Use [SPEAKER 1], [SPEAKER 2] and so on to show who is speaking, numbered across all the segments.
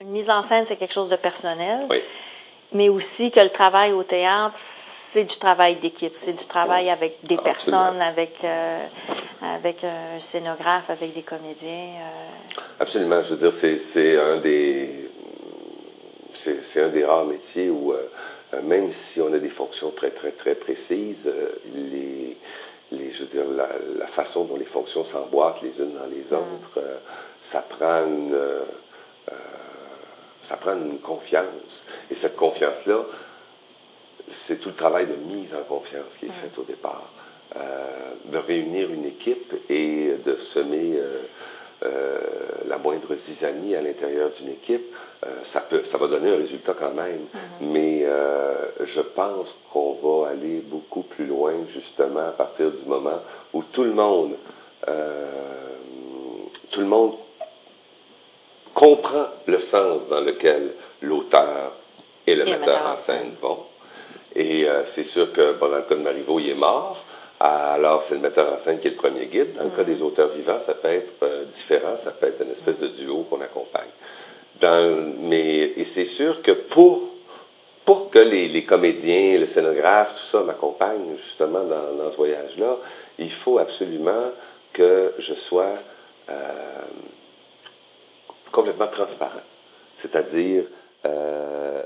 [SPEAKER 1] une mise en scène, c'est quelque chose de personnel.
[SPEAKER 2] Oui.
[SPEAKER 1] Mais aussi que le travail au théâtre, c'est du travail d'équipe, c'est du travail avec des
[SPEAKER 2] Absolument.
[SPEAKER 1] personnes, avec euh, avec un scénographe, avec des comédiens. euh.
[SPEAKER 2] Absolument. Je veux dire, c'est, c'est un des c'est, un des rares métiers où euh, même si on a des fonctions très très très précises, les les je veux dire la, la façon dont les fonctions s'emboîtent les unes dans les autres, euh, ça prend une ça prend une confiance. Et cette confiance là, c'est tout le travail de mise en confiance qui est fait au départ. Euh, de réunir une équipe et de semer euh, euh, la moindre zizanie à l'intérieur d'une équipe, ça, peut, ça va donner un résultat quand même. Mais euh, je pense qu'on va aller beaucoup plus loin justement à partir du moment où tout le monde, tout le monde comprend le sens dans lequel l'auteur et le
[SPEAKER 1] Et le
[SPEAKER 2] metteur en scène vont. Et euh, c'est sûr que bon, dans le cas de Marivaux, il est mort. Alors, c'est le metteur en scène qui est le premier guide. Dans le cas des auteurs vivants, ça peut être euh, différent. Ça peut être une espèce de duo qu'on accompagne. Dans, mais, et c'est sûr que pour, pour que les, les comédiens, le scénographe, tout ça m'accompagnent justement dans, dans ce voyage-là, il faut absolument que je sois euh, complètement transparent. C'est-à-dire, euh,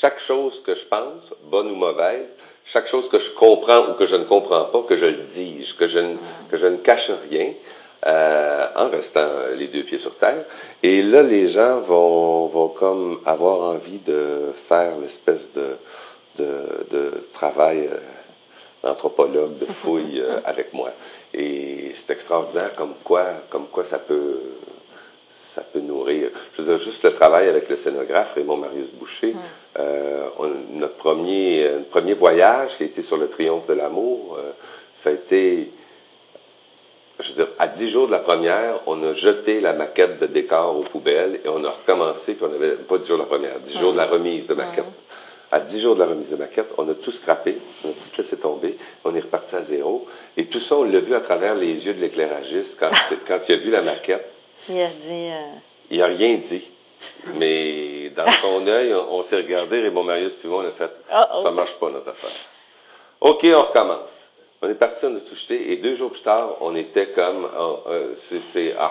[SPEAKER 2] chaque chose que je pense, bonne ou mauvaise, chaque chose que je comprends ou que je ne comprends pas, que je le dise, que je ne, que je ne cache rien, euh, en restant les deux pieds sur terre. Et là, les gens vont, vont comme avoir envie de faire l'espèce de, de, de travail euh, d'anthropologue, de fouille avec moi. Et c'est extraordinaire comme quoi, comme quoi ça peut, ça peut nourrir. Je veux dire, juste le travail avec le scénographe Raymond Marius Boucher, euh, on- notre premier, euh, premier voyage qui a été sur le triomphe de l'amour, euh, ça a été, je veux dire, à dix jours de la première, on a jeté la maquette de décor aux poubelles et on a recommencé, puis on avait, pas dix jours de la première, dix jours de la remise de maquette. À dix jours de la remise de maquette, on a tout scrappé, on a tout laissé tomber, on est reparti à zéro. Et tout ça, on l'a vu à travers les yeux de l'éclairagiste quand, quand il a vu la maquette.
[SPEAKER 1] Il a dit. euh,
[SPEAKER 2] Il a rien dit. Mais dans son œil, on, on s'est regardé, Raymond Marius puis moi, on a fait
[SPEAKER 1] Uh-oh.
[SPEAKER 2] ça marche pas notre affaire. OK, on recommence. On est parti, on a tout jeté, et deux jours plus tard, on était comme, euh, euh, c'est, ah,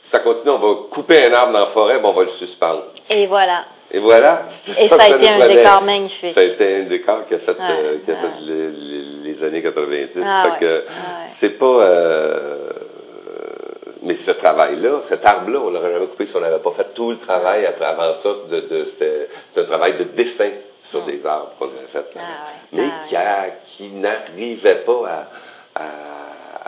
[SPEAKER 2] ça continue, on va couper un arbre dans la forêt, ben on va le suspendre.
[SPEAKER 1] Et voilà.
[SPEAKER 2] Et voilà.
[SPEAKER 1] Et
[SPEAKER 2] ça
[SPEAKER 1] ça a été un
[SPEAKER 2] prenait.
[SPEAKER 1] décor magnifique.
[SPEAKER 2] Ça a été un décor qui a fait,
[SPEAKER 1] Ouais,
[SPEAKER 2] euh, qui a
[SPEAKER 1] ouais.
[SPEAKER 2] fait les, les- les années 90.
[SPEAKER 1] Ah
[SPEAKER 2] fait
[SPEAKER 1] ouais,
[SPEAKER 2] que
[SPEAKER 1] ouais.
[SPEAKER 2] c'est pas, euh, mais ce travail-là, cet arbre-là, on l'aurait jamais coupé si on n'avait pas fait tout le travail après, avant ça. De, de, c'était, c'était un travail de dessin sur des arbres qu'on avait fait.
[SPEAKER 1] Ah ouais,
[SPEAKER 2] Mais
[SPEAKER 1] ah
[SPEAKER 2] qui, n'arrivait pas à, à,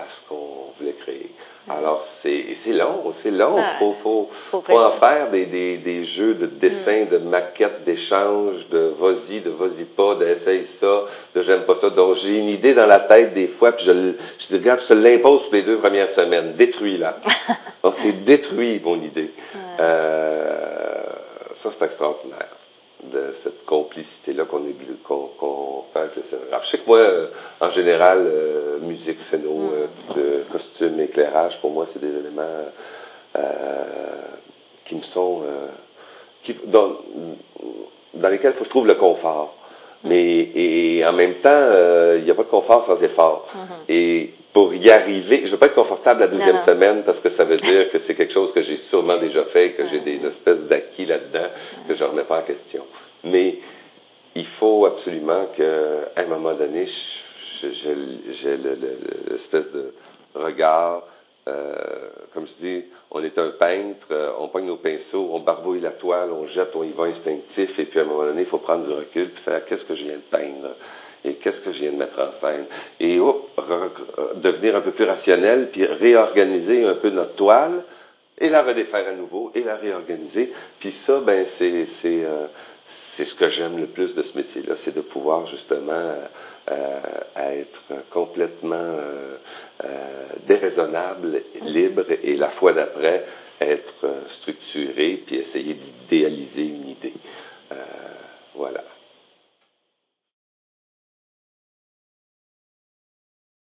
[SPEAKER 2] à ce qu'on voulait créer. Alors, c'est, long, c'est long.
[SPEAKER 1] Ouais.
[SPEAKER 2] Faut, faut,
[SPEAKER 1] Faut
[SPEAKER 2] faut en faire des, des, des jeux de dessin, de maquettes, d'échanges, de vas-y, de vas-y pas, de essaye ça, de j'aime pas ça. Donc, j'ai une idée dans la tête des fois, puis je, je dis, regarde, je te l'impose pour les deux premières semaines. Détruis-la. OK, détruis mon idée. Euh, ça, c'est extraordinaire de cette complicité-là qu'on qu'on qu'on fait avec le scénographe. Je sais que moi, euh, en général, euh, musique, scéno, euh, de costume, éclairage, pour moi, c'est des éléments euh, qui me sont... euh, qui, dans, dans lesquels il faut que je trouve le confort. Mais et, en même temps, euh, il n'y a pas de confort sans effort. Et pour y arriver, je veux pas être confortable la deuxième
[SPEAKER 1] non.
[SPEAKER 2] semaine parce que ça veut dire que c'est quelque chose que j'ai sûrement déjà fait, que j'ai des espèces d'acquis là-dedans, que je ne remets pas en question. Mais il faut absolument qu'à un moment donné, je- j'ai le- le- l'espèce de regard. euh, comme je dis, on est un peintre, euh, on pogne nos pinceaux, on barbouille la toile, on jette, on y va instinctif, et puis à un moment donné, il faut prendre du recul puis faire qu'est-ce que je viens de peindre et qu'est-ce que je viens de mettre en scène. Et re- devenir un peu plus rationnel, puis réorganiser un peu notre toile, et la redéfaire à nouveau, et la réorganiser. Puis ça, ben c'est c'est euh, c'est ce que j'aime le plus de ce métier-là, c'est de pouvoir justement euh, être complètement euh, euh, déraisonnable, libre, et la fois d'après être euh, structuré, puis essayer d'idéaliser une idée. Euh, voilà.